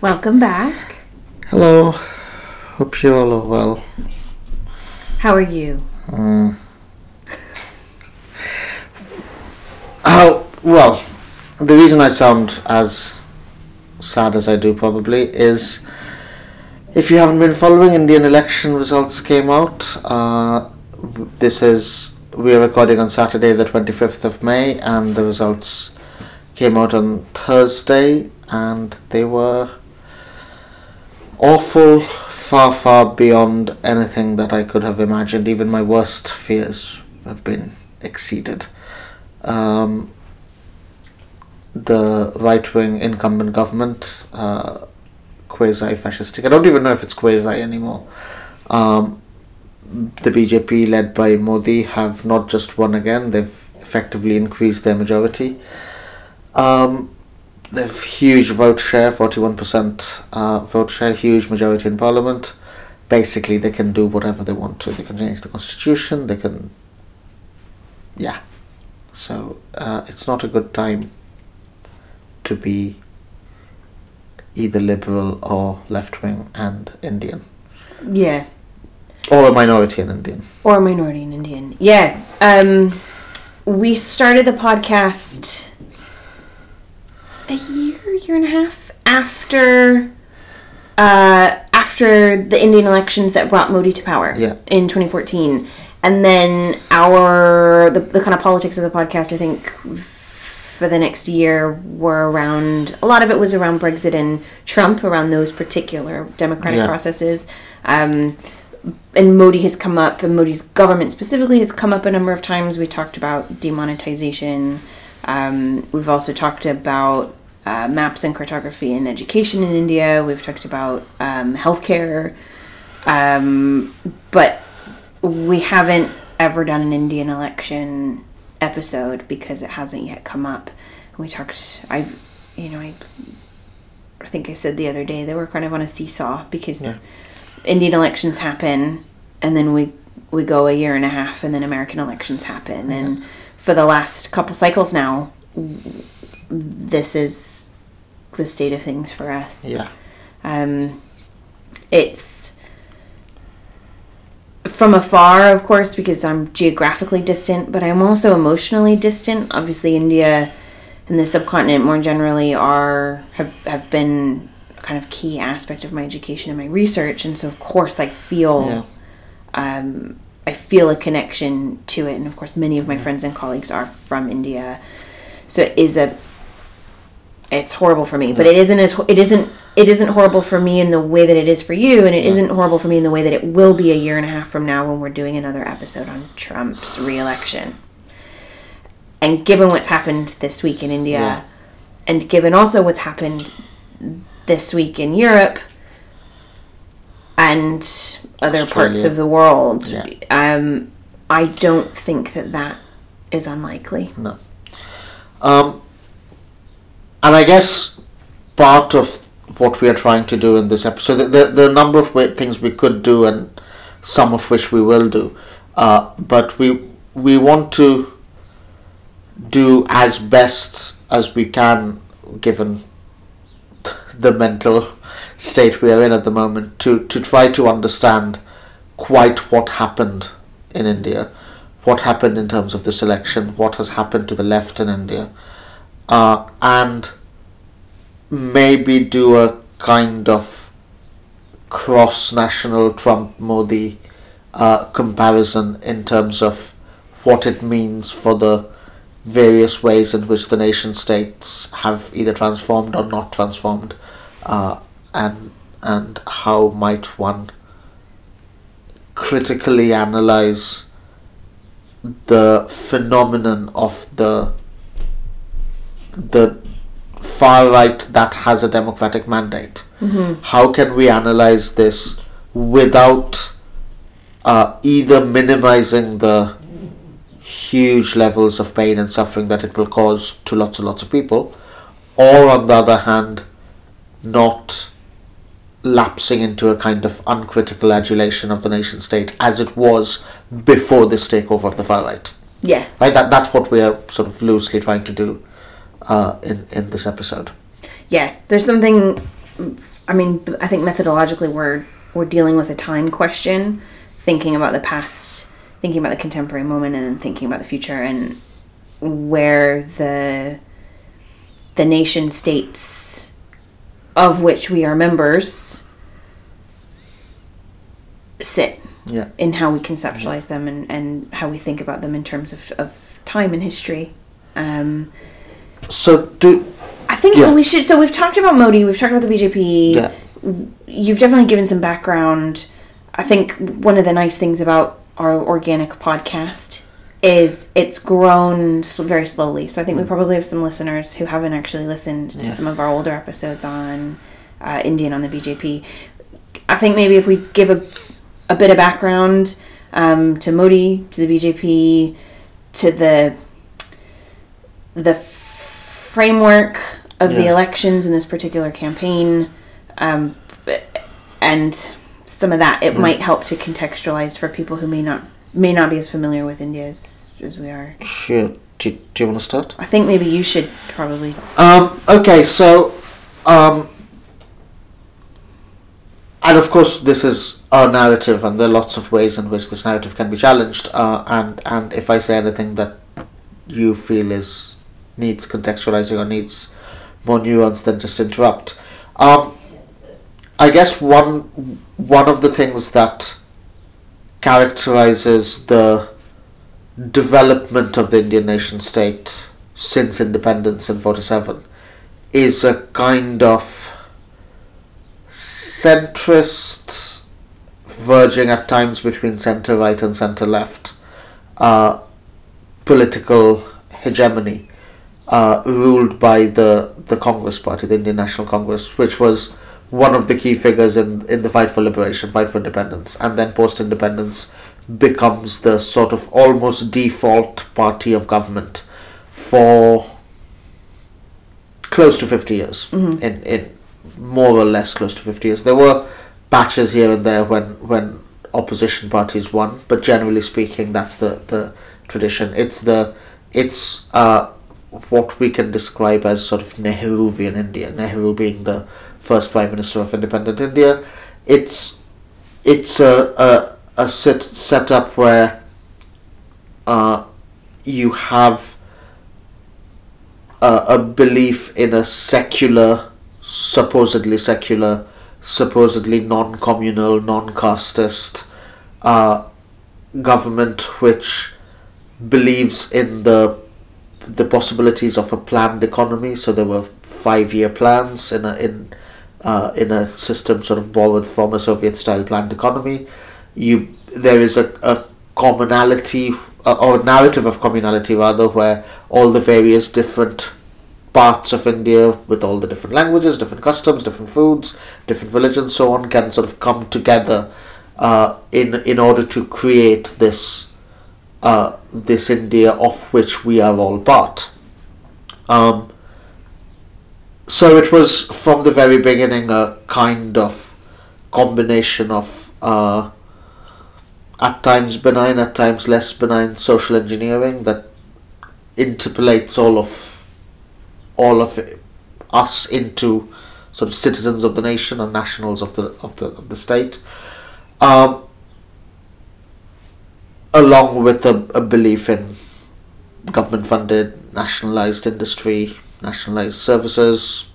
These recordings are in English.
Welcome back. Hello. Hope you all are well. How are you? How, well, the reason I sound as sad as I do probably is if you haven't been following, Indian election results came out. Uh, this is, we are recording on Saturday, the 25th of May, and the results came out on Thursday, and they were awful, far, far beyond anything that I could have imagined. Even my worst fears have been exceeded. Um, the right wing incumbent government, uh, quasi fascistic, I don't even know if it's quasi anymore. Um, the BJP, led by Modi, have not just won again, they've effectively increased their majority. Um, they've huge vote share, 41% uh, vote share, huge majority in parliament. Basically, they can do whatever they want to. They can change the constitution, they can. Yeah. So, uh, it's not a good time to be either liberal or left wing and Indian. Yeah. Or a minority in Indian. Or a minority in Indian. Yeah. Um, we started the podcast a year, year and a half after uh, after the Indian elections that brought Modi to power Yeah. in 2014. And then our the, the kind of politics of the podcast, I think, for the next year were around a lot of it was around Brexit and Trump, around those particular democratic Yeah. processes. Um, and Modi has come up, and Modi's government specifically has come up a number of times. We talked about demonetization. Um, we've also talked about uh, maps and cartography in education in India. We've talked about um, healthcare. Um, but we haven't ever done an Indian election episode because it hasn't yet come up. We talked, I, you know, I, I think I said the other day that we're kind of on a seesaw because Yeah. Indian elections happen and then we we go a year and a half and then American elections happen and for the last couple cycles now this is the state of things for us. Yeah. Um, it's from afar, of course, because I'm geographically distant, but I'm also emotionally distant. Obviously, India and the subcontinent more generally are have have been a kind of key aspect of my education and my research, and so of course I feel Yeah. um, I feel a connection to it, and of course many of my friends and colleagues are from India, so it is a it's horrible for me, but it isn't as it isn't it isn't horrible for me in the way that it is for you, and it isn't horrible for me in the way that it will be a year and a half from now when we're doing another episode on Trump's reelection. And given what's happened this week in India, Yeah. and given also what's happened this week in Europe and other parts of the world, Yeah. um, I don't think that that is unlikely. No. Um, and I guess part of what we are trying to do in this episode, there, there, are a number of things we could do, and some of which we will do. Uh, but we we want to do as best as we can, given the mental state we are in at the moment, to, to try to understand quite what happened in India, what happened in terms of this election, what has happened to the left in India, uh, and maybe do a kind of cross national Trump Modi uh, comparison in terms of what it means for the various ways in which the nation states have either transformed or not transformed, uh, and and how might one critically analyze the phenomenon of the the far right that has a democratic mandate. How can we analyze this without uh, either minimizing the huge levels of pain and suffering that it will cause to lots and lots of people, or on the other hand, not lapsing into a kind of uncritical adulation of the nation state as it was before this takeover of the far right. Yeah. Right, that that's what we are sort of loosely trying to do uh, in in this episode. Yeah. There's something. I mean, I think methodologically we're we're dealing with a time question, thinking about the past, thinking about the contemporary moment, and then thinking about the future, and where the the nation states of which we are members sit Yeah. in how we conceptualize them and, and how we think about them in terms of, of time and history. Um, So do I think Yeah. we should. So we've talked about Modi. We've talked about the BJP. Yeah. You've definitely given some background. I think one of the nice things about our organic podcast is it's grown very slowly. So I think we probably have some listeners who haven't actually listened to Mm. Some of our older episodes on uh, Indian on the BJP. I think maybe if we give a, a bit of background um, to Modi, to the BJP, to the the framework of the elections in this particular campaign, um, and some of that, it might help to contextualize for people who may not may not be as familiar with India as, as we are. sure. Do, do you want to start? I think maybe you should probably. Um, okay, so, um, and of course, this is a narrative, and there are lots of ways in which this narrative can be challenged. Uh, and and if I say anything that you feel is needs contextualizing or needs more nuance, then just interrupt. Um, I guess one one of the things that characterizes the development of the Indian nation state since independence in 47 is a kind of centrist verging at times between center right and center left uh, political hegemony uh, ruled by the the Congress Party, the Indian National Congress, which was one of the key figures in in the fight for liberation, fight for independence, and then post independence becomes the sort of almost default party of government for close to 50 years. In, in more or less close to 50 years. There were batches here and there when when opposition parties won but generally speaking that's the the tradition. It's the it's uh what we can describe as sort of Nehruvian India Nehru being the first prime minister of independent India it's it's a a, a set setup where uh you have a, a belief in a secular, supposedly secular, supposedly non-communal, non-casteist uh, government which believes in the the possibilities of a planned economy. So there were five-year plans in a in uh, in a system sort of borrowed from a Soviet-style planned economy. You there is a, a commonality uh, or narrative of communality rather where all the various different parts of India with all the different languages, different customs, different foods, different religions, so on, can sort of come together uh, in in order to create this uh, this India of which we are all part. Um, so it was from the very beginning a kind of combination of uh, at times benign, at times less benign social engineering that interpolates all of all of us into sort of citizens of the nation and nationals of the of the of the state, um, along with a, a belief in government funded nationalized industry, nationalized services,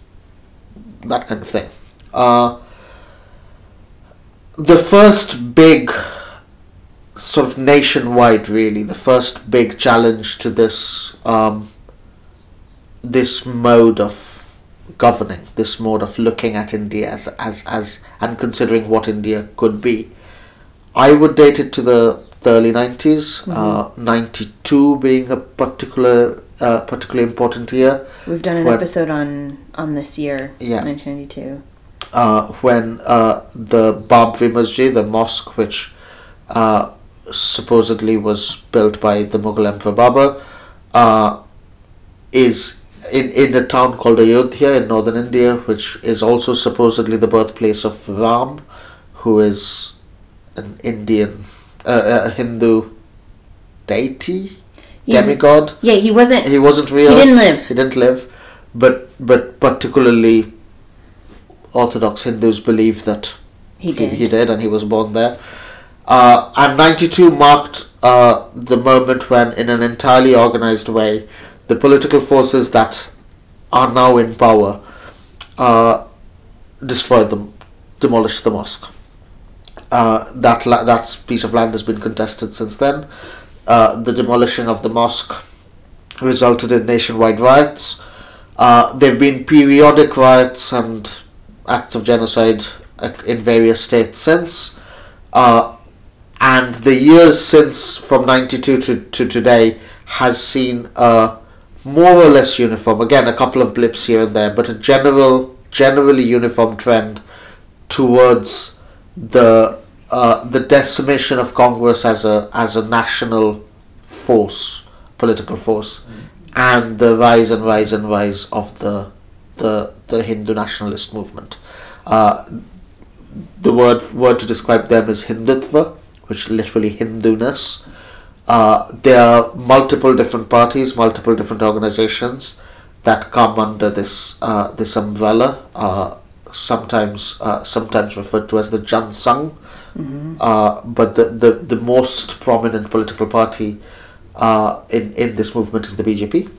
that kind of thing. Uh, the first big sort of nationwide really the first big challenge to this um, this mode of governing this mode of looking at India as, as as and considering what India could be I would date it to the, the early 90s uh, 92 being a particular uh, particularly important year. We've done an When- episode on on this year, Yeah. 1992. uh, when uh, the Babri Masjid, the mosque which uh, supposedly was built by the Mughal Emperor Babur, uh, is in, in a town called Ayodhya in northern India, which is also supposedly the birthplace of Ram, who is an Indian, uh, a Hindu deity, He's- demigod. Yeah, he wasn't. He wasn't real. He didn't live. He didn't live, but but particularly Orthodox Hindus believe that He did. He, did, and he was born there. Uh, and ninety two marked uh, the moment when, in an entirely organized way, the political forces that are now in power uh, destroyed them, demolished the mosque. Uh, that la- that piece of land has been contested since then. Uh, the demolishing of the mosque resulted in nationwide riots. Uh, there have been periodic riots and acts of genocide uh, in various states since. Uh, and the years since, from 92 to, to today, has seen a more or less uniform, again, a couple of blips here and there, but a general, generally uniform trend towards the uh, the decimation of Congress as a as a national force, political force, and the rise and rise and rise of the the the Hindu nationalist movement. Uh, the word word to describe them is Hindutva, which literally Hinduness. Uh, there are multiple different parties, multiple different organizations that come under this uh, this umbrella. Uh, sometimes uh, sometimes referred to as the Jan Sangh, uh, but the, the the most prominent political party uh, in in this movement is the BJP,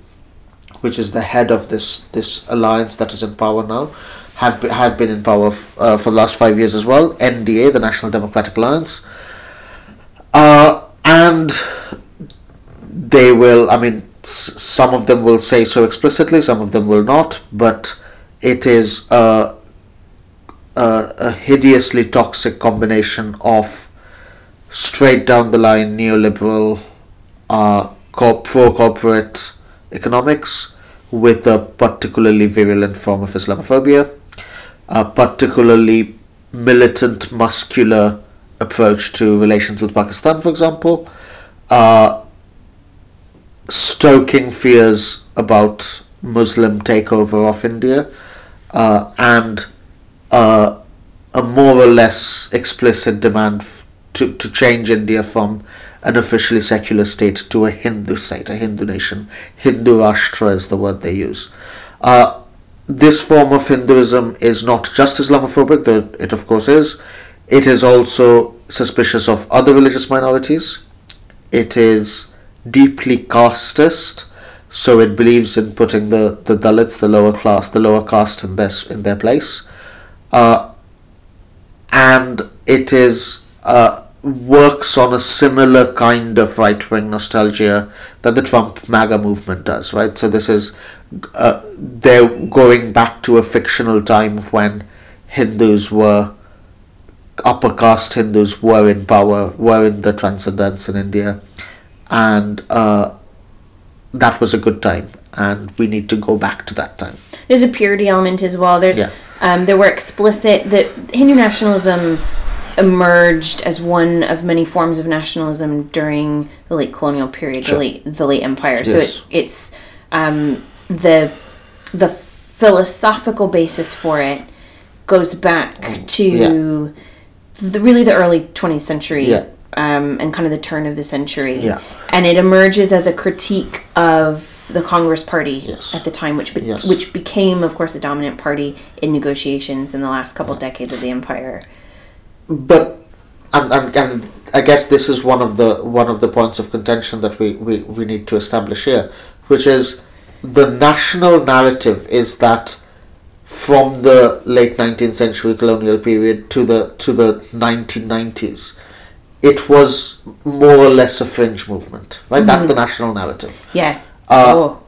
which is the head of this this alliance that is in power now. Have be, have been in power f- uh, for the last five years as well. NDA, the National Democratic Alliance, uh, and they will. I mean, s- some of them will say so explicitly, some of them will not. But it is a a, a hideously toxic combination of straight down the line neoliberal, uh, pro corporate economics with a particularly virulent form of Islamophobia, a particularly militant, muscular approach to relations with Pakistan, for example, uh, stoking fears about Muslim takeover of India, uh, and uh, a more or less explicit demand f- to, to change India from an officially secular state to a Hindu state, a Hindu nation. Hindu Rashtra is the word they use. Uh, this form of Hinduism is not just Islamophobic, though it of course is. It is also suspicious of other religious minorities. It is deeply casteist, so it believes in putting the, the Dalits, the lower class, the lower caste in their, in their place. Uh, and it is uh, works on a similar kind of right wing nostalgia that the Trump MAGA movement does, right? So this is uh, they're going back to a fictional time when Hindus were upper caste Hindus were in power, were in the transcendence in India, and uh, that was a good time, and we need to go back to that time. There's a purity element as well. There's Yeah. Um, there were explicit that Hindu nationalism emerged as one of many forms of nationalism during the late colonial period, Sure. the late the late empire. So it, it's um, the the philosophical basis for it goes back to the really the early 20th century Yeah. um, and kind of the turn of the century. Yeah. And it emerges as a critique of the Congress Party Yes. at the time, which be- Yes. which became, of course, the dominant party in negotiations in the last couple decades of the empire. but and, and, and I guess this is one of the one of the points of contention that we, we, we need to establish here, which is the national narrative is that from the late nineteenth century colonial period to the to the nineteen nineties, it was more or less a fringe movement. Right? That's mm-hmm. the national narrative. Yeah. Uh, oh.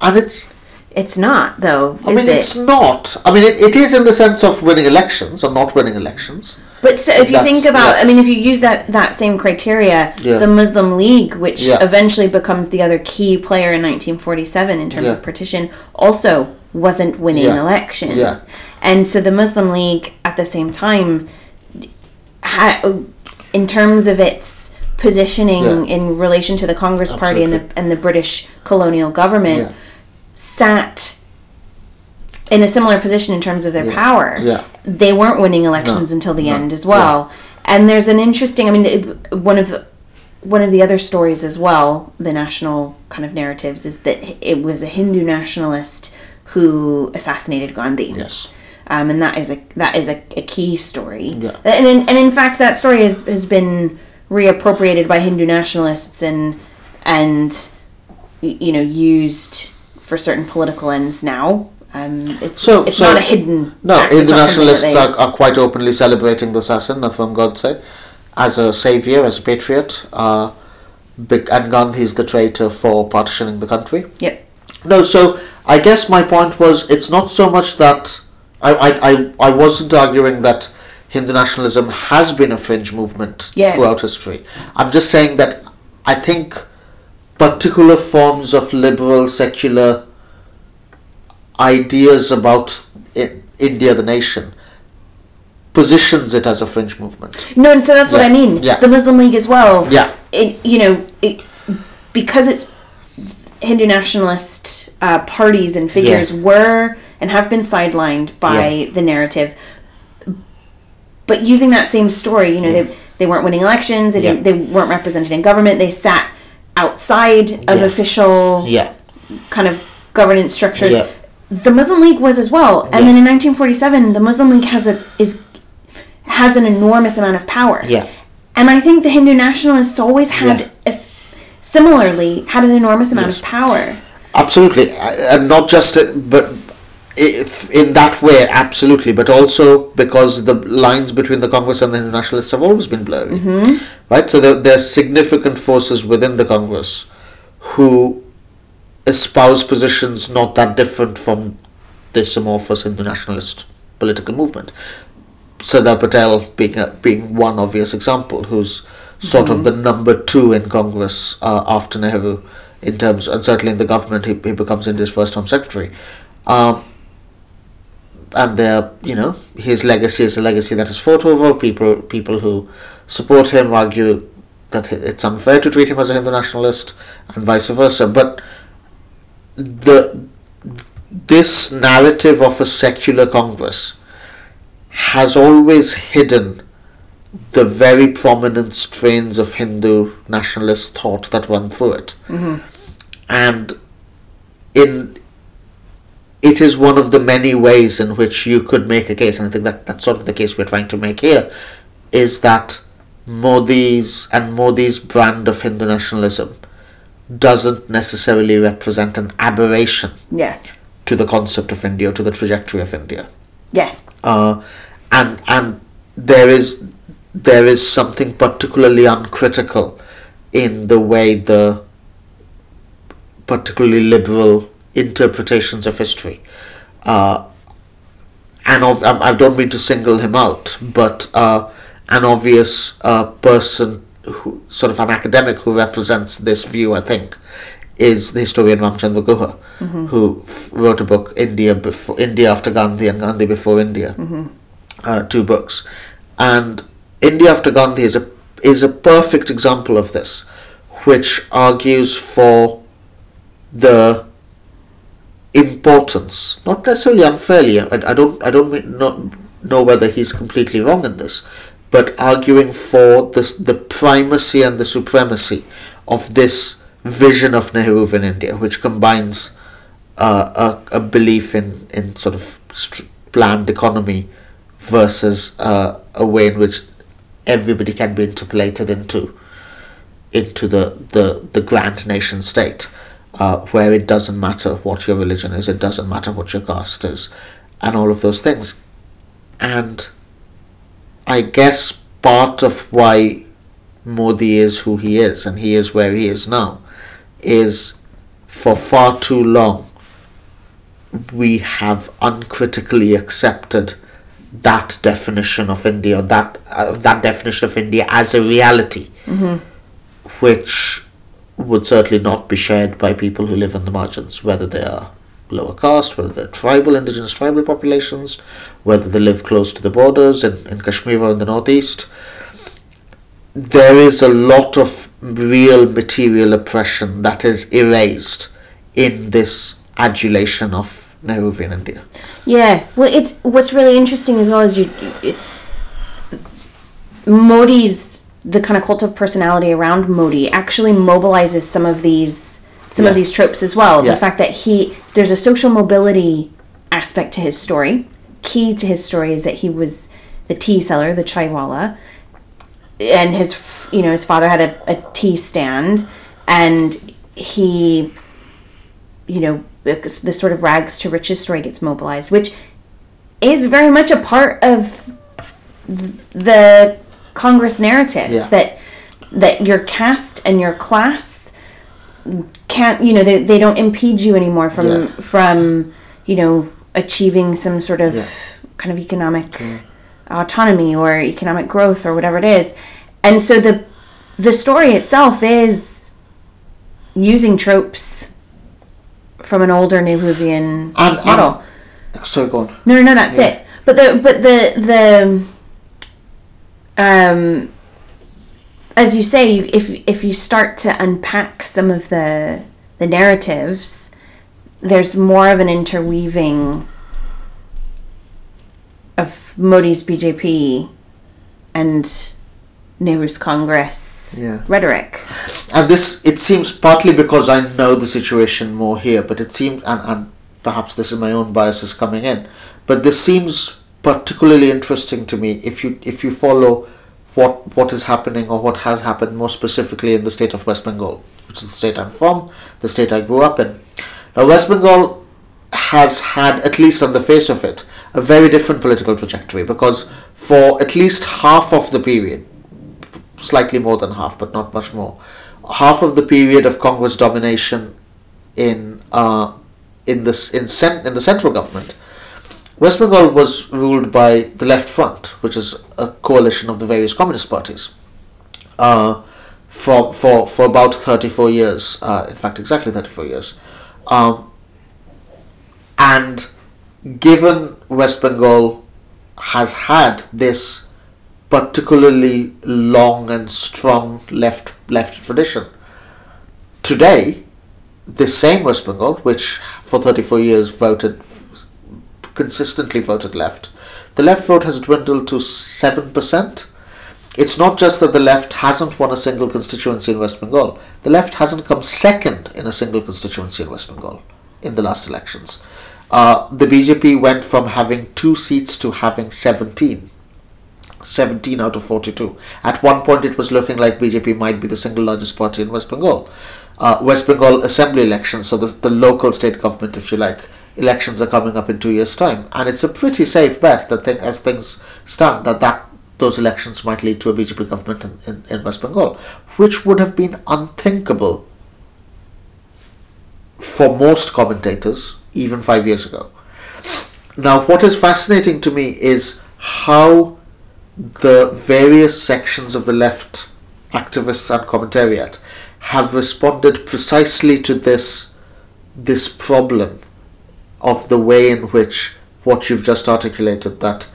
And it's It's not though, I mean, it? it's not. I mean, it, it is in the sense of winning elections or not winning elections. But so if you That's- think about, yeah. I mean, if you use that that same criteria, Yeah. the Muslim League, which Yeah. eventually becomes the other key player in 1947 in terms of partition, also wasn't winning elections. Yeah. And so the Muslim League, at the same time, ha- in terms of its positioning Yeah. in relation to the Congress Party and the and the British colonial government, Yeah. sat in a similar position in terms of their Yeah. power Yeah. they weren't winning elections No, until the no, end as well. And there's an interesting. I mean, it, one of the, one of the other stories as well, the national kind of narratives, is that it was a Hindu nationalist who assassinated Gandhi. Yes. Um, and that is a that is a, a key story. Yeah. And in, and in fact, that story has, has been reappropriated by Hindu nationalists and and you know used for certain political ends now. Um, it's So- it's so- not a hidden. No, fact, it's not something that internationalists they- are, are quite openly celebrating the assassin Nathuram Godse as a savior, as a patriot. Uh, and Gandhi is the traitor for partitioning the country. Yep. No, so I guess my point was it's not so much that I, I, I, I wasn't arguing that Hindu nationalism has been a fringe movement Yeah. throughout history. I'm just saying that I think particular forms of liberal secular ideas about I- India the nation positions it as a fringe movement. No, and so that's what I mean. yeah. The Muslim League as well. Yeah. It you know it because it's Hindu nationalist uh, parties and figures Yeah. were and have been sidelined by Yeah. the narrative. But using that same story, you know, they they weren't winning elections. They didn't, they weren't represented in government. They sat outside of Yeah. official Yeah. kind of governance structures. Yeah. The Muslim League was as well, and Yeah. then in 1947, the Muslim League has a is has an enormous amount of power. Yeah. and I think the Hindu nationalists always had Yeah. a similarly had an enormous amount Yes. of power. Absolutely, and not just it, but if in that way, absolutely, but also because the lines between the Congress and the Nationalists have always been blurry, right? So there, there are significant forces within the Congress who espouse positions not that different from this amorphous Hindu nationalist political movement. Sardar Patel being a, being one obvious example, who's sort of the number two in Congress uh, after Nehru, in terms, and certainly in the government, he, he becomes India's first Home Secretary. Um, and there, you know, his legacy is a legacy that is fought over. People, people who support him argue that it's unfair to treat him as a Hindu nationalist, and vice versa. But the this narrative of a secular Congress has always hidden the very prominent strains of Hindu nationalist thought that run through it. Mm-hmm. And in it is one of the many ways in which you could make a case, and I think that that's sort of the case we're trying to make here, is that Modi's and Modi's brand of Hindu nationalism doesn't necessarily represent an aberration Yeah, to the concept of India, to the trajectory of India. Yeah, uh, and and there is there is something particularly uncritical in the way the particularly liberal interpretations of history. Uh, and of, I I don't mean to single him out, but uh, an obvious uh, person who sort of an academic who represents this view, I think, is the historian Ramchandra Guha, who f- wrote a book, India before India after Gandhi and Gandhi before India, uh, two books, and India after Gandhi is a is a perfect example of this, which argues for the importance, not necessarily unfairly. I, I don't I don't not know whether he's completely wrong in this, but arguing for this the primacy and the supremacy of this vision of Nehru in India, which combines uh, a, a belief in in sort of planned economy versus uh, a way in which everybody can be interpolated into into the, the, the grand nation state, uh, where it doesn't matter what your religion is, it doesn't matter what your caste is, and all of those things. And I guess part of why Modi is who he is and he is where he is now is for far too long we have uncritically accepted that definition of India, that uh, that definition of India as a reality, which would certainly not be shared by people who live in the margins, whether they are lower caste, whether they're tribal, indigenous tribal populations, whether they live close to the borders in, in Kashmir or in the northeast. There is a lot of real material oppression that is erased in this adulation of Nehruvian India. Yeah, well, it's what's really interesting as well is you, it, Modi's the kind of cult of personality around Modi actually mobilizes some of these some Yeah. of these tropes as well. Yeah. The fact that he there's a social mobility aspect to his story. Key to his story is that he was the tea seller, the chaiwala, and his you know his father had a, a tea stand, and he you know this this sort of rags to riches story gets mobilized, which is very much a part of the Congress narrative Yeah. that that your caste and your class can't you know they, they don't impede you anymore from Yeah. from you know achieving some sort of Yeah. kind of economic autonomy or economic growth or whatever it is and so the the story itself is using tropes from an older Nehruvian And- model. So go on. No, no, no, that's Yeah. it. But the but the the um as you say, you, if if you start to unpack some of the the narratives, there's more of an interweaving of Modi's BJP and Nehru's Congress Yeah. rhetoric. And this, it seems partly because I know the situation more here, but it seems, and, and perhaps this is my own biases coming in, but this seems particularly interesting to me if you if you follow what what is happening or what has happened more specifically in the state of West Bengal, which is the state I'm from, the state I grew up in. Now, West Bengal has had, at least on the face of it, a very different political trajectory because for at least half of the period, slightly more than half, but not much more. Half of the period of Congress domination in uh, in this in cent- in the central government, West Bengal was ruled by the Left Front, which is a coalition of the various communist parties. Uh, for for for about thirty four years, uh, in fact, exactly thirty four years, um, and given West Bengal has had this particularly long and strong left left tradition. Today, the same West Bengal, which for 34 years voted consistently voted left, the left vote has dwindled to 7%. It's not just that the left hasn't won a single constituency in West Bengal, the left hasn't come second in a single constituency in West Bengal in the last elections. Uh, the BJP went from having two seats to having 17. 17 out of 42. At one point, it was looking like BJP might be the single largest party in West Bengal. Uh, West Bengal assembly elections, so the, the local state government, if you like, elections are coming up in two years' time, and it's a pretty safe bet that thing, as things stand, that, that those elections might lead to a BJP government in, in, in West Bengal, which would have been unthinkable for most commentators even five years ago. Now, what is fascinating to me is how the various sections of the left activists and commentariat have responded precisely to this this problem of the way in which what you've just articulated that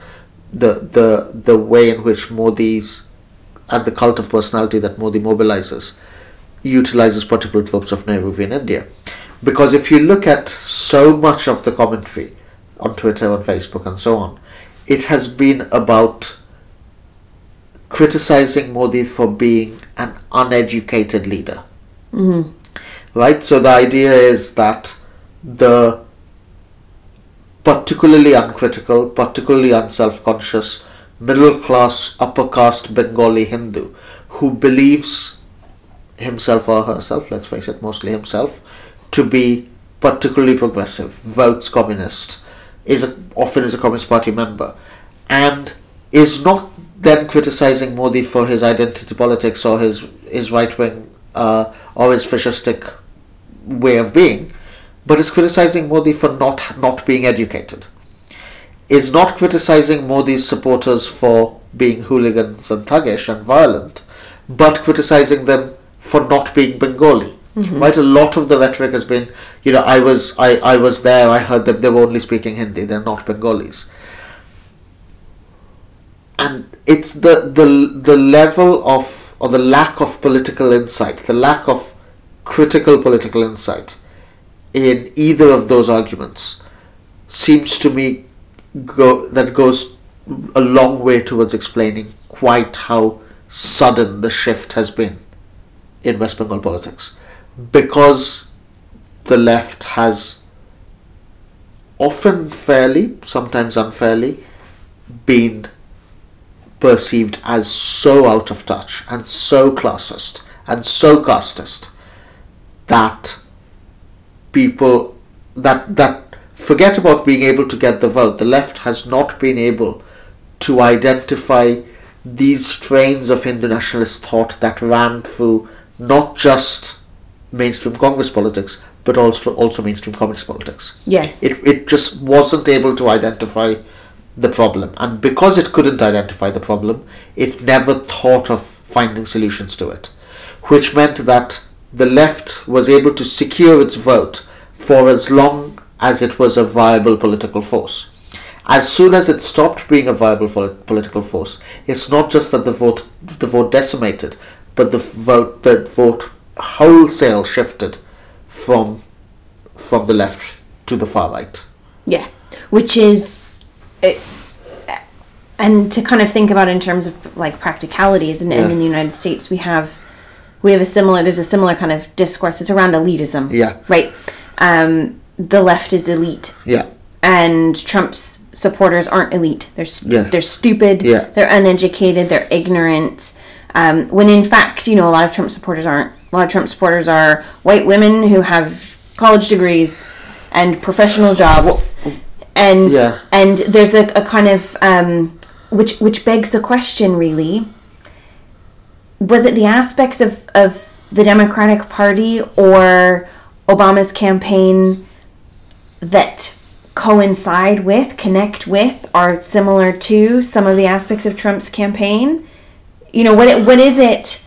the the the way in which Modi's and the cult of personality that Modi mobilizes utilizes particular tropes of Nehruvian India. Because if you look at so much of the commentary on Twitter, on Facebook, and so on, it has been about criticizing Modi for being an uneducated leader. Mm-hmm. Right? So the idea is that the particularly uncritical, particularly unself conscious, middle class, upper caste Bengali Hindu who believes himself or herself, let's face it, mostly himself, to be particularly progressive, votes communist, is a, often is a Communist Party member, and is not then criticizing Modi for his identity politics or his his right wing uh, or his fascistic way of being, but is criticizing Modi for not not being educated. Is not criticizing Modi's supporters for being hooligans and thuggish and violent, but criticizing them for not being Bengali. Mm-hmm. Right, a lot of the rhetoric has been, you know, I was I, I was there, I heard them, they were only speaking Hindi, they're not Bengalis. And it's the the the level of or the lack of political insight, the lack of critical political insight in either of those arguments seems to me go that goes a long way towards explaining quite how sudden the shift has been in West Bengal politics. Because the left has often fairly, sometimes unfairly, been perceived as so out of touch and so classist and so casteist that people that that forget about being able to get the vote. The left has not been able to identify these strains of Hindu nationalist thought that ran through not just mainstream Congress politics but also also mainstream communist politics. Yeah. It it just wasn't able to identify the problem and because it couldn't identify the problem it never thought of finding solutions to it which meant that the left was able to secure its vote for as long as it was a viable political force. As soon as it stopped being a viable political force it's not just that the vote the vote decimated but the vote the vote wholesale shifted from from the left to the far right. Yeah, which is, it, and to kind of think about in terms of like practicalities, and, and in the United States we have, we have a similar. There's a similar kind of discourse. It's around elitism. Yeah. Right. Um, the left is elite, yeah and Trump's supporters aren't elite. They're s Yeah. they're stupid. Yeah. They're uneducated. They're ignorant. Um, when in fact, you know, a lot of Trump supporters aren't. A lot of Trump supporters are white women who have college degrees and professional jobs, and Yeah. and there's a, a kind of um, which which begs the question really. Was it the aspects of, of the Democratic Party or Obama's campaign that coincide with, connect with, are similar to some of the aspects of Trump's campaign? You know, what it, what is it?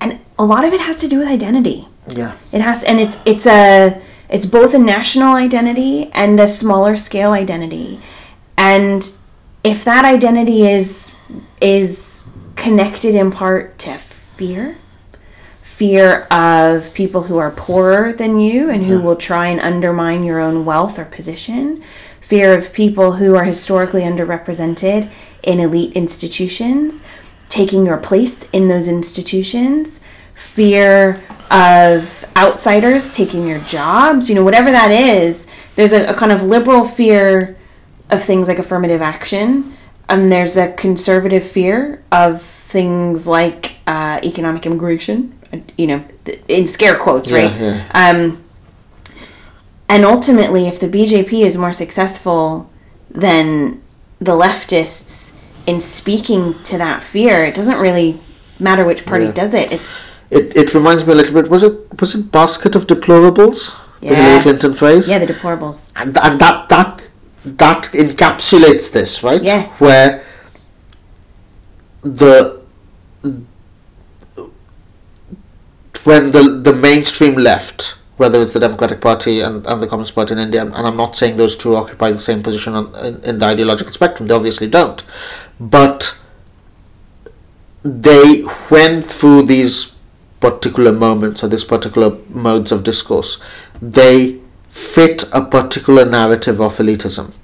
And a lot of it has to do with identity. yeah It has, and it's it's a it's both a national identity and a smaller scale identity, and if that identity is is connected in part to fear, fear of people who are poorer than you and who will try and undermine your own wealth or position, fear of people who are historically underrepresented in elite institutions, taking your place in those institutions, fear of outsiders taking your jobs, you know, whatever that is, there's a, a kind of liberal fear of things like affirmative action, and there's a conservative fear of things like uh, economic immigration, you know, in scare quotes, Yeah, right? yeah. Um, and ultimately, if the BJP is more successful than the leftists in speaking to that fear, it doesn't really matter which party Yeah. does it. It's It, it reminds me a little bit. Was it was it basket of deplorables? The Yeah. Hillary Clinton phrase. yeah, the deplorables. and, and that that that encapsulates this, right? Yeah. Where the when the the mainstream left, whether it's the Democratic Party and, and the Communist Party in India, and I'm not saying those two occupy the same position on, in, in the ideological spectrum, they obviously don't, but they went through these particular moments or these particular modes of discourse. They fit a particular narrative of elitism.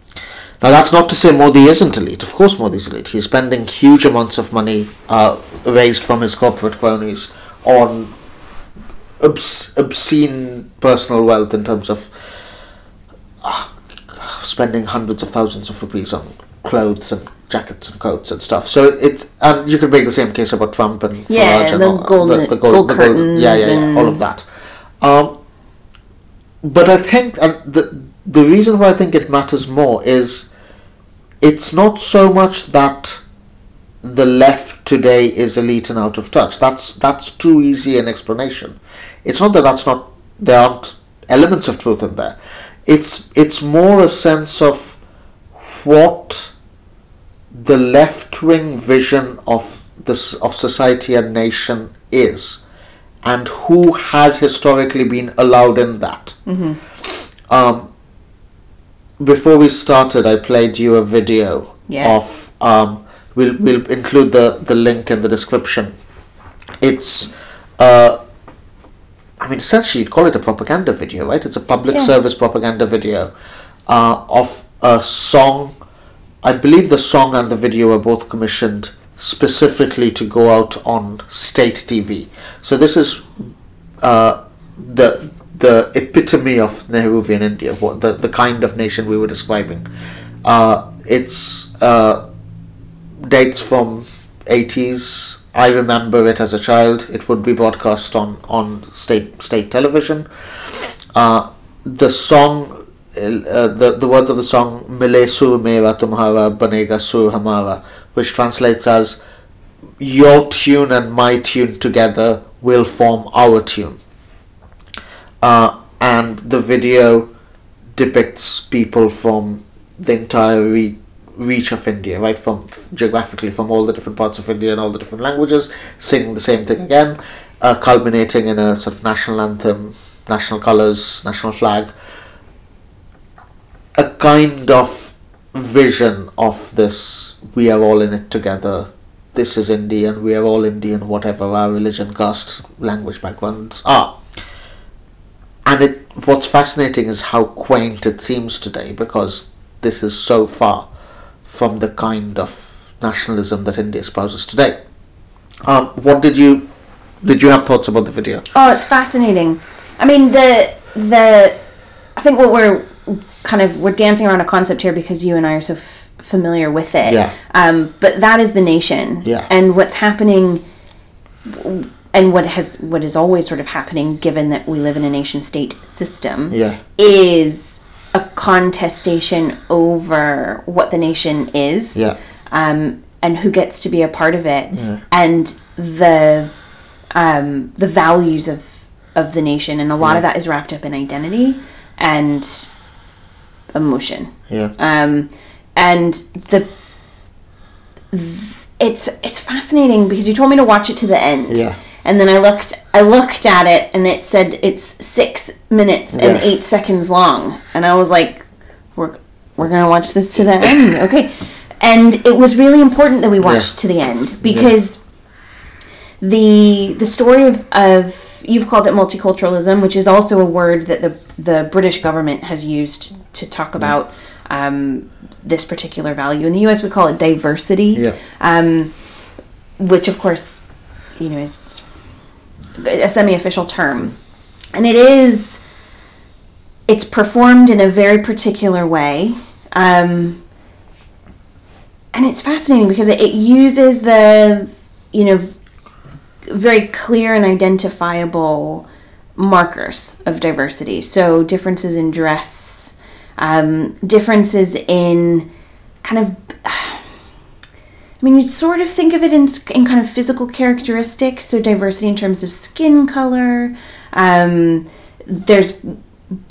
Now, that's not to say Modi isn't elite. Of course, Modi's elite. He's spending huge amounts of money uh, raised from his corporate cronies on obs- obscene personal wealth in terms of uh, spending hundreds of thousands of rupees on clothes and jackets and coats and stuff. So it and you could make the same case about Trump and Yeah, Farage and the all, golden- gold curtains yeah, yeah, yeah, all of that. Um, but I think, and the the reason why I think it matters more is it's not so much that the left today is elite and out of touch. That's that's too easy an explanation. It's not that that's not there aren't elements of truth in there, it's it's more a sense of what the left wing vision of this of society and nation is, and who has historically been allowed in that. Um, before we started, I played you a video Yeah. of. Um, we'll we'll include the the link in the description. It's. Uh, I mean, essentially, you'd call it a propaganda video, right? It's a public Yeah. service propaganda video uh, of a song. I believe the song and the video were both commissioned specifically to go out on state TV. So this is uh, the the epitome of Nehruvian India, what the, the kind of nation we were describing. Uh, it's uh, dates from 80s. I remember it as a child. It would be broadcast on, on state state television. Uh, the song, uh, the, the words of the song, Mile sur mera tumhara banega sur hamara, which translates as Your tune and my tune together will form our tune. Uh, and the video depicts people from the entire re- reach of India, right? From geographically, from all the different parts of India and all the different languages, singing the same thing again, uh, culminating in a sort of national anthem, national colours, national flag. A kind of vision of this we are all in it together. This is Indian, we are all Indian, whatever our religion, caste, language backgrounds are and it what's fascinating is how quaint it seems today because this is so far from the kind of nationalism that India espouses today. Um, what did you did you have thoughts about the video? Oh, it's fascinating. I mean, the the I think what we're kind of we're dancing around a concept here because you and I are so f- familiar with it. Yeah. Um, but that is the nation. Yeah. And what's happening, and what has what is always sort of happening, given that we live in a nation state system. Yeah. Is a contestation over what the nation is. Yeah. Um, and who gets to be a part of it, and the um, the values of of the nation, and a lot of that is wrapped up in identity and emotion. Yeah. Um, and the th- it's it's fascinating because you told me to watch it to the end. Yeah. And then I looked I looked at it and it said it's six minutes and Yeah. eight seconds long, and I was like, we're we're gonna watch this to the end, okay? And it was really important that we watched Yeah. to the end because the the story of, of you've called it multiculturalism, which is also a word that the the British government has used to talk about um, this particular value. In the U.S., we call it diversity, Yeah. um, which of course, you know, is a semi-official term, and it is. It's performed in a very particular way. Um, and it's fascinating because it, it uses the you know very clear and identifiable markers of diversity so differences in dress um, differences in kind of I mean, you sort of think of it in, in kind of physical characteristics. So, diversity in terms of skin color. Um, there's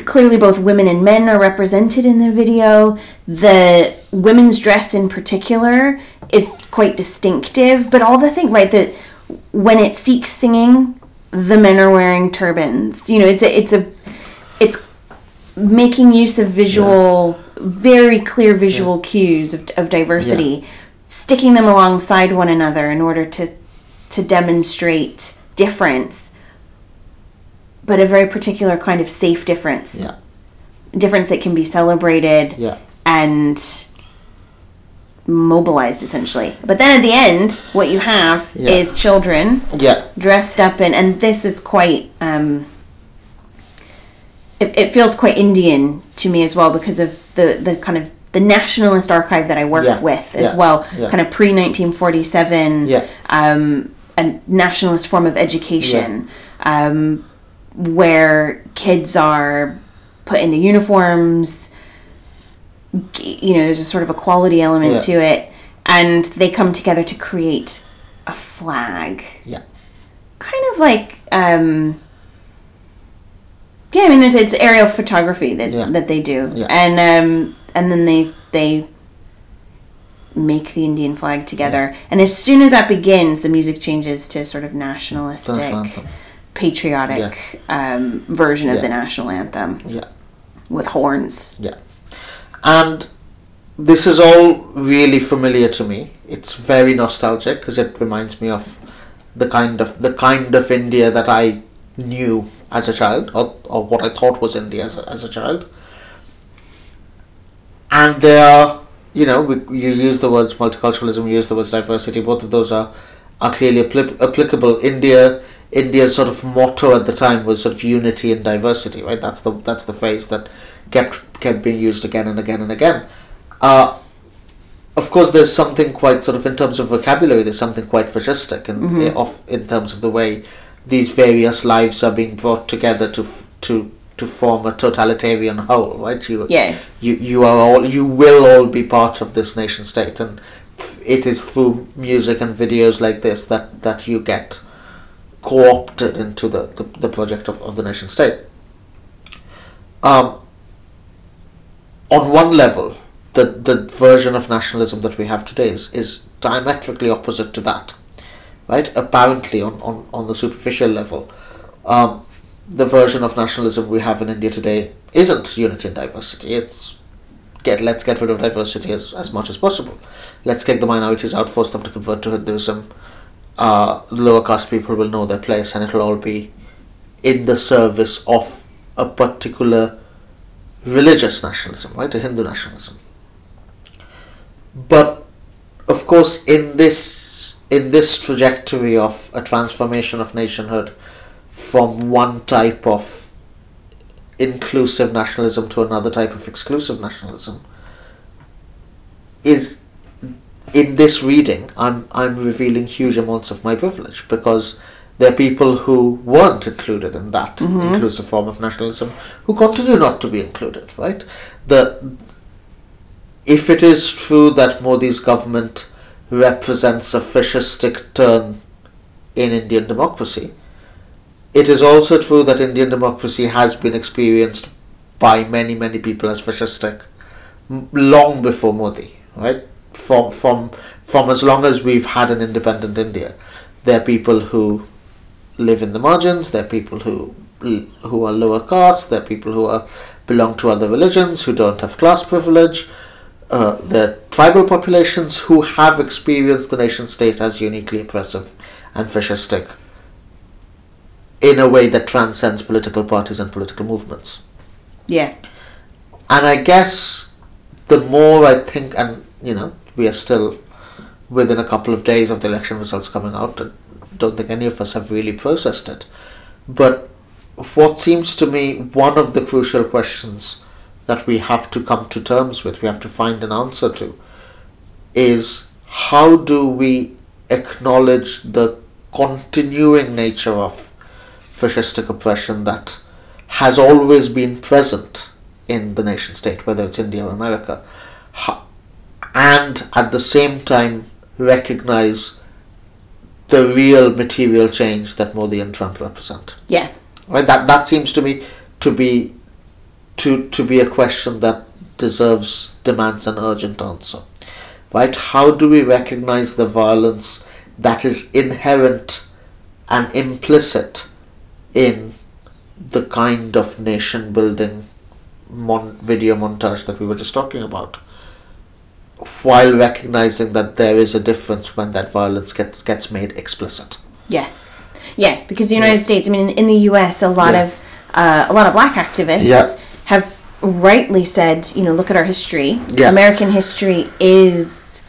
clearly both women and men are represented in the video. The women's dress in particular is quite distinctive, but all the thing, right, that when it seeks singing, the men are wearing turbans. You know, it's a, it's a, it's making use of visual, very clear visual cues of, of diversity, sticking them alongside one another in order to to demonstrate difference, but a very particular kind of safe difference, Yeah. difference that can be celebrated Yeah. and mobilized essentially. But then at the end, what you have Yeah. is children Yeah. dressed up in, and this is quite. Um, it, it feels quite Indian to me as well because of the the kind of the nationalist archive that I work Yeah, with as yeah, well, yeah. kind of pre nineteen forty seven. Yeah. Um, a nationalist form of education, um, where kids are put into uniforms. You know, there's a sort of a quality element to it, and they come together to create a flag Yeah. kind of like um Yeah, I mean, there's it's aerial photography that that they do, and um, and then they they make the Indian flag together, and as soon as that begins, the music changes to sort of nationalistic, National patriotic um, version of Yeah. the national anthem Yeah. with horns. Yeah. And this is all really familiar to me. It's very nostalgic because it reminds me of the kind of the kind of India that I knew as a child, or, or what I thought was India as a, as a child. And there are, you know, we, you use the words multiculturalism, you use the words diversity. Both of those are are clearly appli- applicable. India, India's sort of motto at the time was sort of unity and diversity, right? That's the that's the phrase that kept kept being used again and again and again. Uh, of course, there's something quite sort of in terms of vocabulary. There's something quite fascistic eh, of in terms of the way these various lives are being brought together to to to form a totalitarian whole, right? You Yeah. you you are all you will all be part of this nation state, and it is through music and videos like this that that you get co-opted into the, the, the project of, of the nation state. Um, on one level, the, the version of nationalism that we have today is, is diametrically opposite to that. Right? Apparently, on, on, on the superficial level, um, the version of nationalism we have in India today isn't unity and diversity. It's get let's get rid of diversity as, as much as possible. Let's kick the minorities out, force them to convert to Hinduism. Uh, lower caste people will know their place, and it'll all be in the service of a particular religious nationalism, right? A Hindu nationalism. But of course, in this in this trajectory of a transformation of nationhood from one type of inclusive nationalism to another type of exclusive nationalism is in this reading I'm I'm revealing huge amounts of my privilege because there are people who weren't included in that mm-hmm. inclusive form of nationalism who continue not to be included right? The if it is true that Modi's government represents a fascistic turn in Indian democracy it is also true that Indian democracy has been experienced by many, many people as fascistic long before Modi, right? From from from as long as we've had an independent India, there are people who live in the margins. There are people who who are lower caste. There are people who are belong to other religions who don't have class privilege. Uh, there are tribal populations who have experienced the nation state as uniquely oppressive and fascistic in a way that transcends political parties and political movements. Yeah. And I guess the more I think, and you know, we are still within a couple of days of the election results coming out, I don't think any of us have really processed it. But what seems to me one of the crucial questions that we have to come to terms with, we have to find an answer to, is how do we acknowledge the continuing nature of fascistic oppression that has always been present in the nation state, whether it's India or America, and at the same time recognize the real material change that Modi and Trump represent. Yeah. Right? That that seems to me to be to to be a question that deserves demands an urgent answer. Right? How do we recognize the violence that is inherent and implicit in the kind of nation building mon- video montage that we were just talking about while recognizing that there is a difference when that violence gets gets made explicit Yeah, yeah, because the United States, I mean, in the U.S., a lot Yeah. of uh, a lot of black activists Yeah. have rightly said, you know, look at our history. Yeah. American history is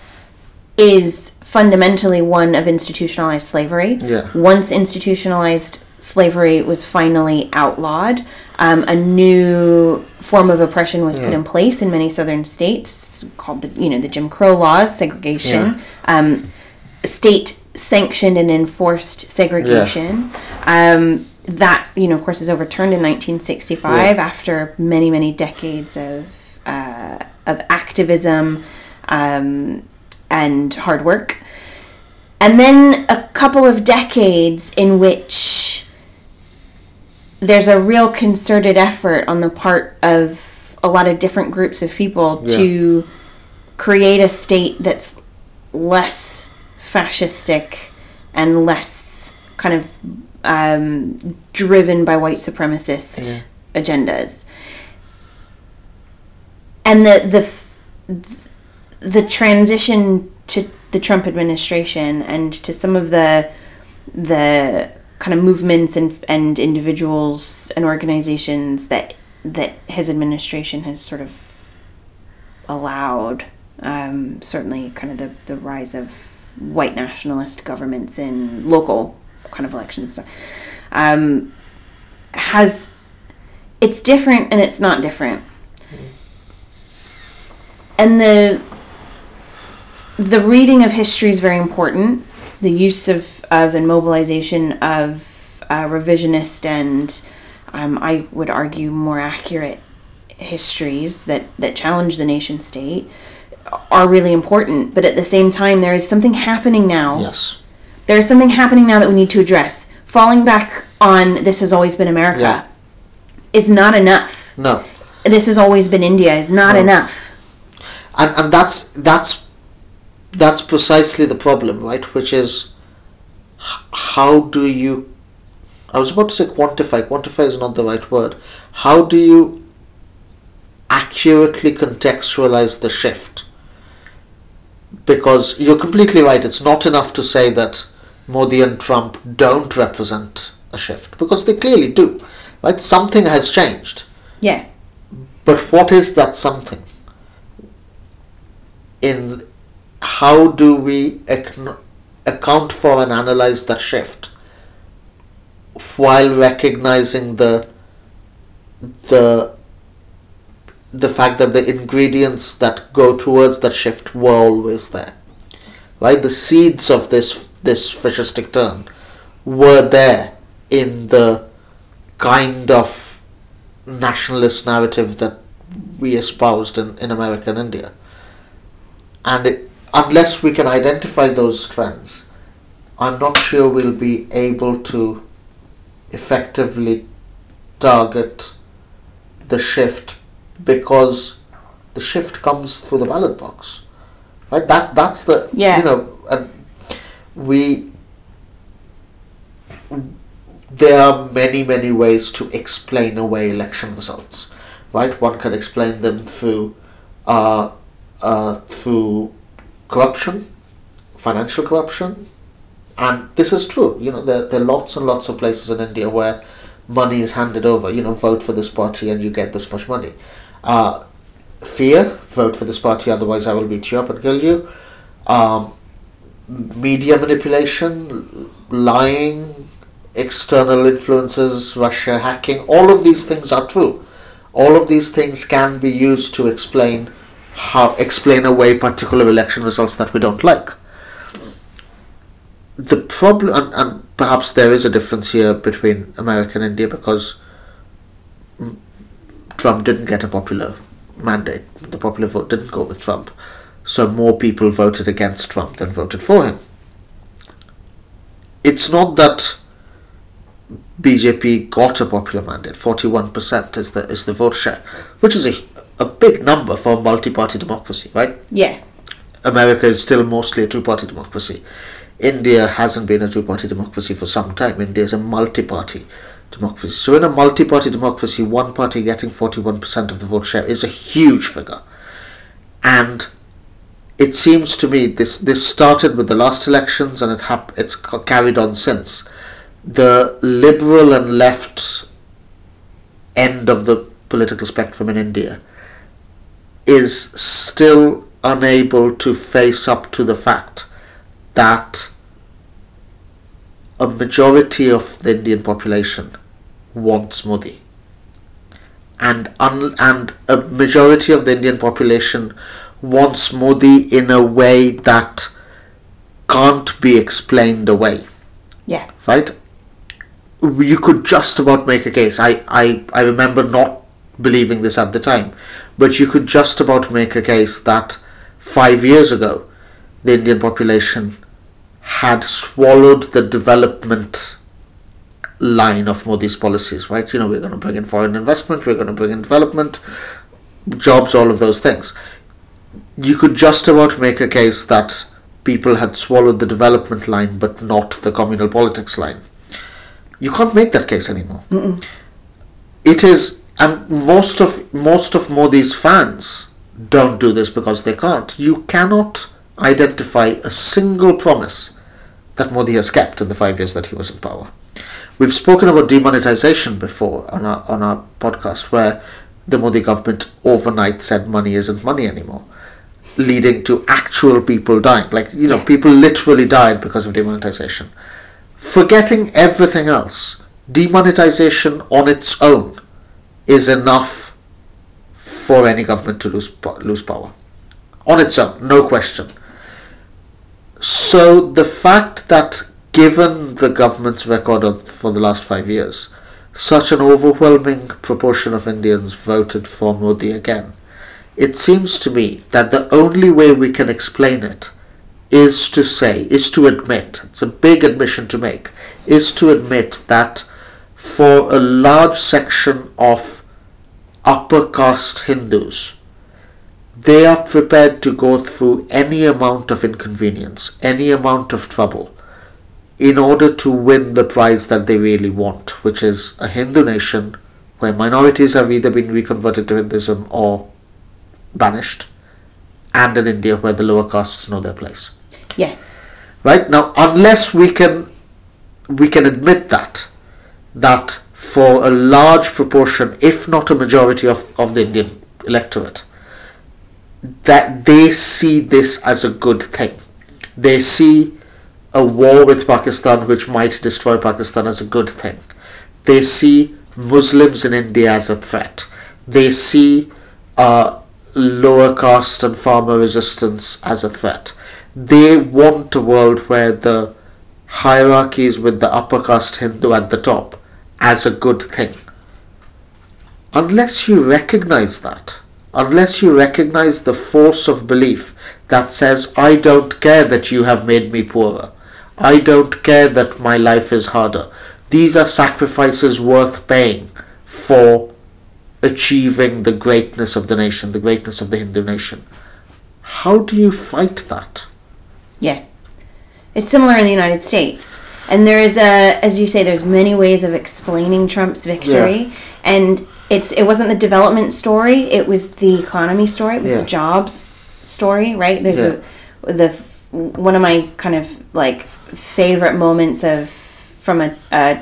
is fundamentally one of institutionalized slavery. Yeah. Once institutionalized slavery was finally outlawed, um, a new form of oppression was put in place in many southern states called the you know the Jim Crow laws, segregation. Um, state sanctioned and enforced segregation. Um, that you know, of course, is overturned in 1965 Yeah. after many many decades of uh, of activism um, and hard work, and then a couple of decades in which there's a real concerted effort on the part of a lot of different groups of people Yeah. to create a state that's less fascistic and less kind of um, driven by white supremacist agendas. And the the f- the transition to the Trump administration and to some of the the kind of movements and and individuals and organizations that that his administration has sort of allowed um, certainly kind of the, the rise of white nationalist governments in local kind of elections stuff um, has it's different and it's not different and the the reading of history is very important. The use of, of and mobilization of uh, revisionist and, um, I would argue, more accurate histories that, that challenge the nation state are really important. But at the same time, there is something happening now. Yes. There is something happening now that we need to address. Falling back on this has always been America Yeah. is not enough. No. This has always been India is not No. enough. and and that's that's that's precisely the problem right which is how do you i was about to say quantify quantify is not the right word how do you accurately contextualize the shift because you're completely right it's not enough to say that modi and trump don't represent a shift because they clearly do right something has changed Yeah. but what is that something? In how do we acn- account for and analyze that shift while recognizing the the the fact that the ingredients that go towards that shift were always there, right? The seeds of this this fascistic turn were there in the kind of nationalist narrative that we espoused in, in America and India. And it, unless we can identify those trends, I'm not sure we'll be able to effectively target the shift because the shift comes through the ballot box. Right? That that's the Yeah. you know and we there are many many ways to explain away election results right one can explain them through uh, uh, through corruption financial corruption. And this is true you know there, there are lots and lots of places in india where money is handed over you know vote for this party and you get this much money. Uh, fear vote for this party otherwise i will beat you up and kill you. Um, media manipulation lying external influences, Russia hacking, all of these things are true. All of these things can be used to explain how explain away particular election results that we don't like. The problem, and, and perhaps there is a difference here between America and India because Trump didn't get a popular mandate. The popular vote didn't go with Trump. So more people voted against Trump than voted for him. It's not that BJP got a popular mandate. Forty-one percent is the is the vote share, which is a a big number for a multi-party democracy, right? Yeah. America is still mostly a two-party democracy. India hasn't been a two-party democracy for some time. India is a multi-party democracy. So in a multi-party democracy, one party getting forty-one percent of the vote share is a huge figure, and it seems to me this this started with the last elections and it hap- it's carried on since. The liberal and left end of the political spectrum in India is still unable to face up to the fact that a majority of the Indian population wants Modi. And un- and a majority of the Indian population wants Modi in a way that can't be explained away Yeah. right? You could just about make a case. I, I, I remember not believing this at the time, but you could just about make a case that five years ago, the Indian population had swallowed the development line of Modi's policies, right? You know, we're going to bring in foreign investment, we're going to bring in development, jobs, all of those things. You could just about make a case that people had swallowed the development line but not the communal politics line. You can't make that case anymore. It is, and most of most of Modi's fans don't do this because they can't. You cannot identify a single promise that Modi has kept in the five years that he was in power. We've spoken about demonetization before on our on our podcast, where the Modi government overnight said money isn't money anymore, leading to actual people dying. Like you know, Yeah. people literally died because of demonetization. Forgetting everything else, demonetization on its own is enough for any government to lose lose power on its own, no question. So the fact that, given the government's record of, for the last five years, such an overwhelming proportion of Indians voted for Modi again, it seems to me that the only way we can explain it is to say, is to admit, it's a big admission to make, is to admit that for a large section of upper caste Hindus, they are prepared to go through any amount of inconvenience, any amount of trouble, in order to win the prize that they really want, which is a Hindu nation where minorities have either been reconverted to Hinduism or banished, and an India where the lower castes know their place. Yeah. Right now, unless we can we can admit that that for a large proportion, if not a majority of, of the Indian electorate, that they see this as a good thing. They see a war with Pakistan which might destroy Pakistan as a good thing. They see Muslims in India as a threat. They see uh, lower caste and farmer resistance as a threat. They want a world where the hierarchies with the upper caste Hindu at the top as a good thing. Unless you recognize that, unless you recognize the force of belief that says, I don't care that you have made me poorer, I don't care that my life is harder, these are sacrifices worth paying for achieving the greatness of the nation, the greatness of the Hindu nation. How do you fight that? Yeah. It's similar in the United States. And there is a as you say there's many ways of explaining Trump's victory and it's it wasn't the development story, it was the economy story, it was Yeah. the jobs story, right? There's Yeah. the the one of my kind of like favorite moments of from a, a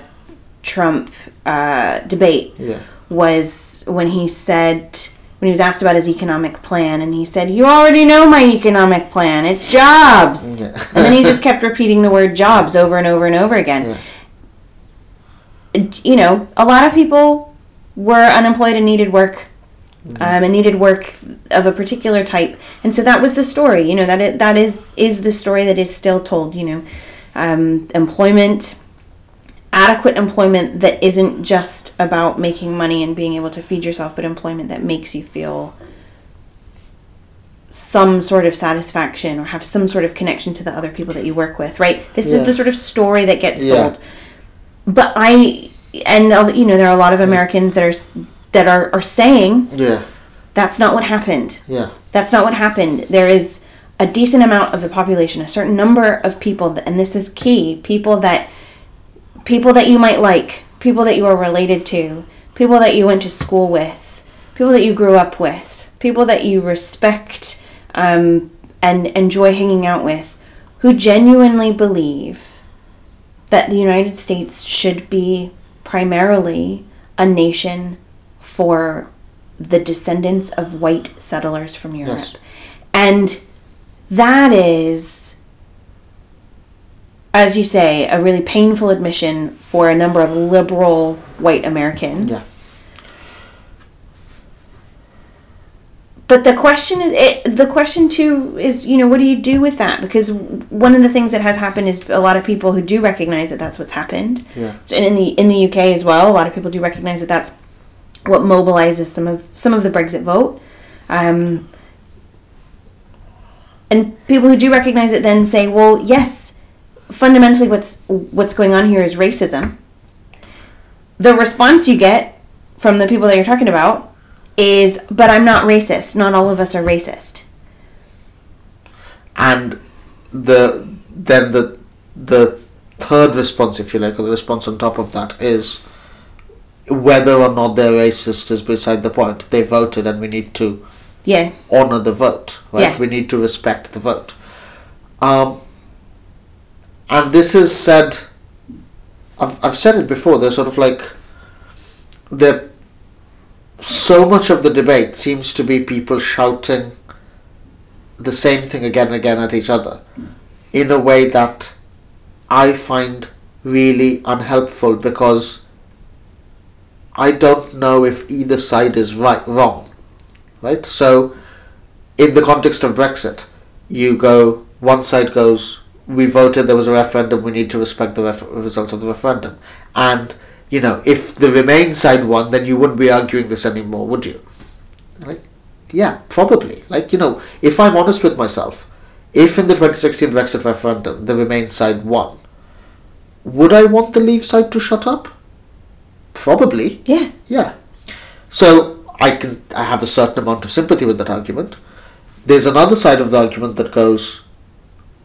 Trump uh, debate Yeah. was when he said when he was asked about his economic plan and he said you already know my economic plan. It's jobs. Yeah. and then he just kept repeating the word jobs over and over and over again. You know a lot of people were unemployed and needed work um, and needed work of a particular type. And so that was the story you know that it, that is is the story that is still told you know. Um, employment adequate employment that isn't just about making money and being able to feed yourself, but employment that makes you feel some sort of satisfaction or have some sort of connection to the other people that you work with, right? This Yeah. is the sort of story that gets Yeah. sold. But I, and uh, you know, there are a lot of Americans that are that are, are saying Yeah, that's not what happened. yeah, That's not what happened. There is a decent amount of the population, a certain number of people, that, and this is key, people that people that you might like, people that you are related to, people that you went to school with, people that you grew up with, people that you respect um, and enjoy hanging out with, who genuinely believe that the United States should be primarily a nation for the descendants of white settlers from Europe. Yes. And that is, as you say, a really painful admission for a number of liberal white Americans. Yeah. But the question is, it, the question too is, you know, what do you do with that? Because one of the things that has happened is a lot of people who do recognize that that's what's happened. Yeah. So, and in the in the UK as well, a lot of people do recognize that that's what mobilizes some of some of the Brexit vote. Um, and people who do recognize it then say, well, yes, fundamentally, what's what's going on here is racism. the response you get from the people that you're talking about is, but I'm not racist. Not all of us are racist. and the then the the third response, if you like, or the response on top of that is whether or not they're racist is beside the point. They voted, and we need to Yeah. honor the vote. Right? Yeah. We need to respect the vote. Um, and this is said. I've I've said it before. They're sort of like the so much of the debate seems to be people shouting the same thing again and again at each other in a way that I find really unhelpful because I don't know if either side is right wrong. Right? So in the context of Brexit, you go one side goes we voted there was a referendum we need to respect the ref- results of the referendum and you know if the remain side won then you wouldn't be arguing this anymore would you like yeah probably like you know if i'm honest with myself if in the 2016 brexit referendum the remain side won would i want the leave side to shut up probably Yeah. yeah. So I can I have a certain amount of sympathy with that argument. There's another side of the argument that goes,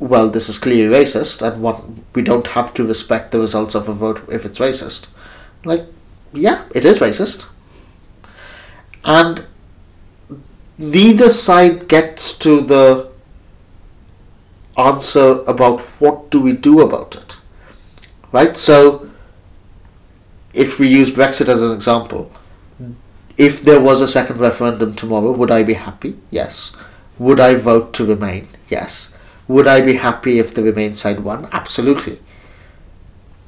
well, this is clearly racist, and one we don't have to respect the results of a vote if it's racist. Like, yeah, it is racist. And neither side gets to the answer about what do we do about it. Right? So if we use Brexit as an example, if there was a second referendum tomorrow, would I be happy? Yes. Would I vote to remain? Yes. Would I be happy if the Remain side won? Absolutely.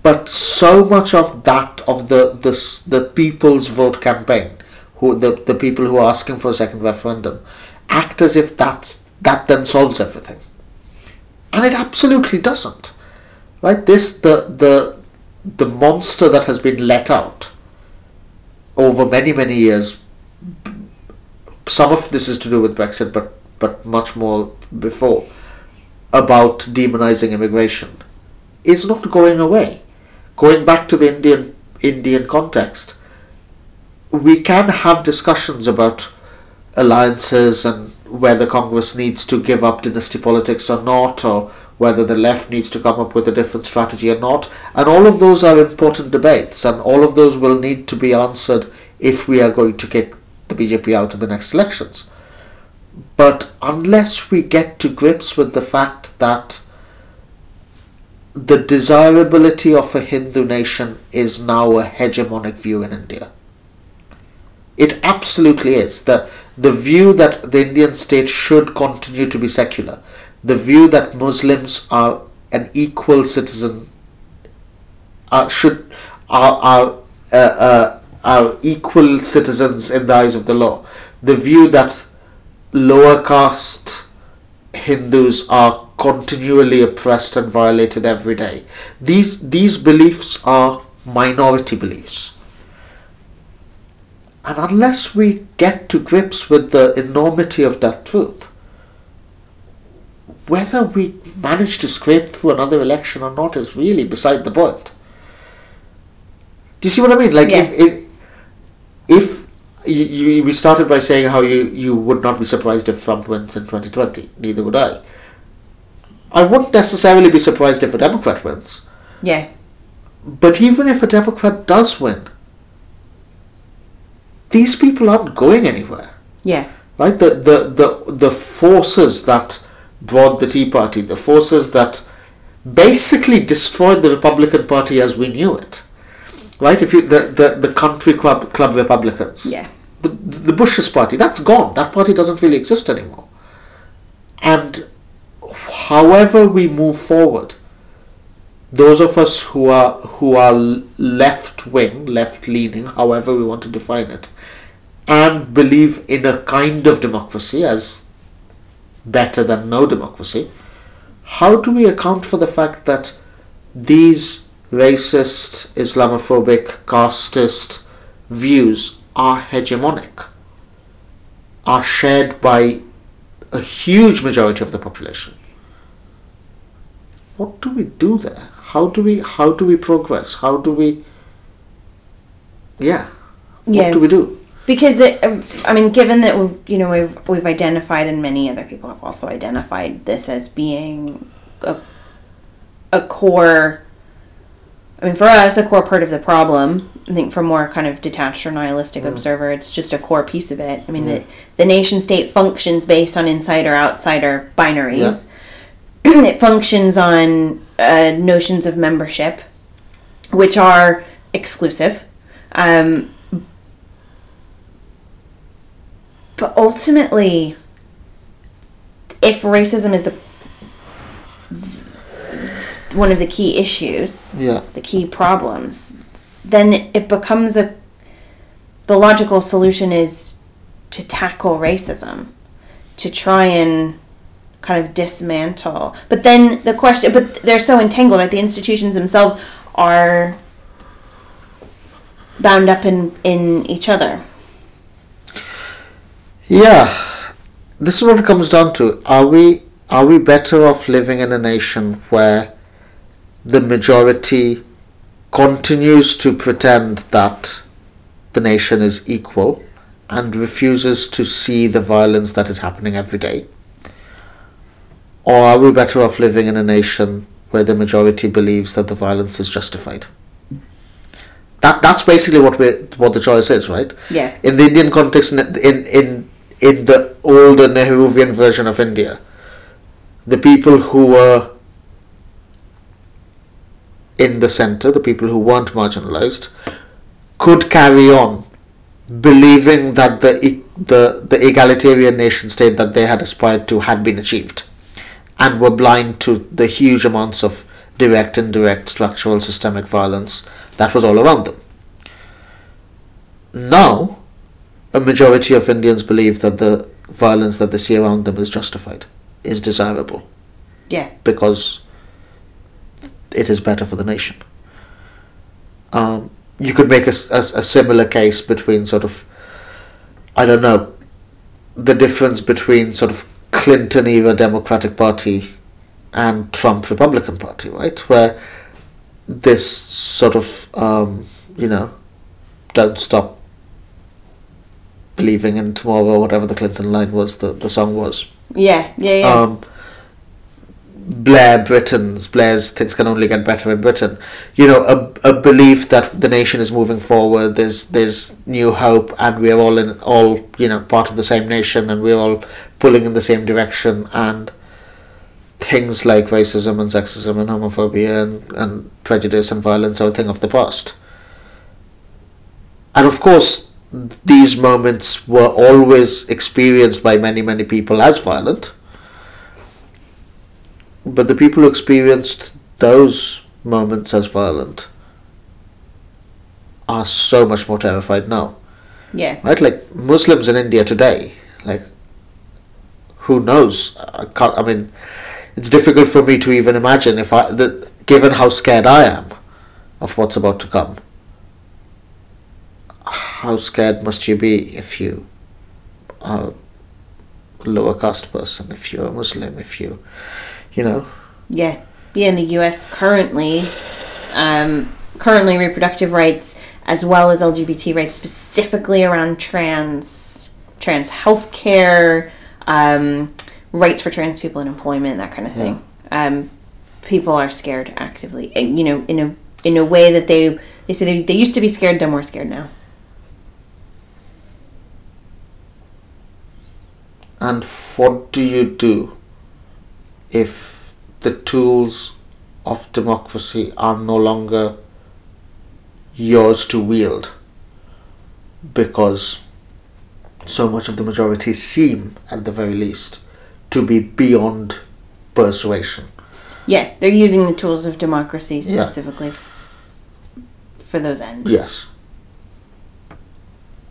But so much of that of the the the people's vote campaign, who the the people who are asking for a second referendum, act as if that's that then solves everything, and it absolutely doesn't. Right? This the the the monster that has been let out over many many years. Some of this is to do with Brexit, but but much more before about demonizing immigration is not going away. Going back to the Indian Indian context, we can have discussions about alliances and whether Congress needs to give up dynasty politics or not, or whether the left needs to come up with a different strategy or not. And all of those are important debates, and all of those will need to be answered if we are going to kick the BJP out in the next elections. But unless we get to grips with the fact that the desirability of a Hindu nation is now a hegemonic view in India. It absolutely is. The, the view that the Indian state should continue to be secular, the view that Muslims are an equal citizen, are, should, are, are, uh, uh, are equal citizens in the eyes of the law, the view that lower caste Hindus are continually oppressed and violated every day. These these beliefs are minority beliefs. And unless we get to grips with the enormity of that truth, whether we manage to scrape through another election or not is really beside the point. Do you see what I mean? Like Yeah. if, if if you, you, we started by saying how you, you would not be surprised if Trump wins in 2020. Neither would I. I wouldn't necessarily be surprised if a Democrat wins. Yeah. But even if a Democrat does win, these people aren't going anywhere. Yeah. Right? The, the, the, the forces that brought the Tea Party, the forces that basically destroyed the Republican Party as we knew it. Right? If you the, the, the country club club Republicans. Yeah. The the Bush's party, that's gone. That party doesn't really exist anymore. And however we move forward, those of us who are who are left wing, left leaning, however we want to define it, and believe in a kind of democracy as better than no democracy, how do we account for the fact that these racist, Islamophobic, casteist views are hegemonic, are shared by a huge majority of the population? What do we do there? How do we how do we progress? How do we yeah. Yeah. What do we do? because it, um, I mean, given that we've, you know we've we've identified and many other people have also identified this as being a a core. I mean, for us, a core part of the problem. I think for more kind of detached or nihilistic observer, it's just a core piece of it. I mean, the the nation state functions based on insider outsider binaries. it functions on uh, notions of membership, which are exclusive. Um, but ultimately, if racism is the one of the key issues, Yeah. the key problems, then it becomes a the logical solution is to tackle racism, to try and kind of dismantle. But then the question, but they're so entangled, like the institutions themselves are bound up in in each other. Yeah, this is what it comes down to. Are we are we better off living in a nation where the majority continues to pretend that the nation is equal and refuses to see the violence that is happening every day? Or are we better off living in a nation where the majority believes that the violence is justified? That that's basically what we what the choice is, right? Yeah. In the Indian context, in in in, in the older Nehruvian version of India, the people who were in the center, the people who weren't marginalized, could carry on believing that the the the egalitarian nation state that they had aspired to had been achieved, and were blind to the huge amounts of direct, and indirect, structural, systemic violence that was all around them. Now, a majority of Indians believe that the violence that they see around them is justified, is desirable, Yeah. because it is better for the nation. Um, you could make a similar case between sort of, I don't know, the difference between sort of Clinton era Democratic Party and Trump Republican Party, right? Where this sort of, um, you know, don't stop believing in tomorrow, whatever the Clinton line was, the, the song was. Yeah. Yeah. Yeah. Um, Blair Britons, Blair's things can only get better in Britain. You know, a, a belief that the nation is moving forward. There's there's new hope, and we're all in all you know part of the same nation, and we're all pulling in the same direction. And things like racism and sexism and homophobia and, and prejudice and violence are a thing of the past. And of course, these moments were always experienced by many many people as violent but the people who experienced those moments as violent are so much more terrified now. Yeah. right? Like muslims in india today like who knows? I can't i mean it's difficult for me to even imagine if i the, given how scared i am of what's about to come how scared must you be if you are a lower caste person if you're a muslim if you you know Yeah, yeah. In the U.S. currently, um, currently reproductive rights as well as LGBT rights, specifically around trans trans healthcare, um, rights for trans people in employment, that kind of thing. Um, people are scared actively, you know, in a in a way that they they say they, they used to be scared, they're more scared now. And what do you do if the tools of democracy are no longer yours to wield because so much of the majority seem, at the very least, to be beyond persuasion? Yeah, they're using the tools of democracy Yeah. specifically f- for those ends. Yes.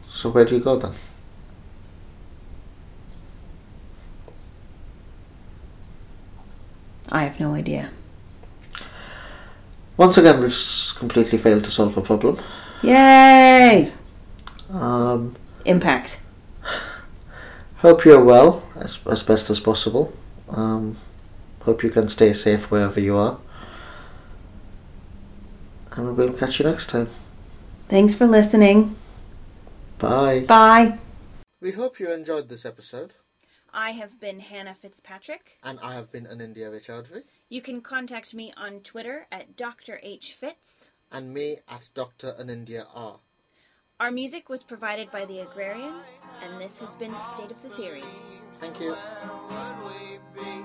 So where do you go then? I have no idea. Once again, we've completely failed to solve a problem. Yay! Um, Impact. Hope you're well as, as best as possible. Um, hope you can stay safe wherever you are. And we'll catch you next time. Thanks for listening. Bye. Bye. We hope you enjoyed this episode. I have been Hannah Fitzpatrick. And I have been Anindya Raychaudhuri. You can contact me on Twitter at Dr. H. Fitz. And me at Dr. Anindya R. Our music was provided by the Agrarians, and this has been State of the Theory. Thank you. Where would we be?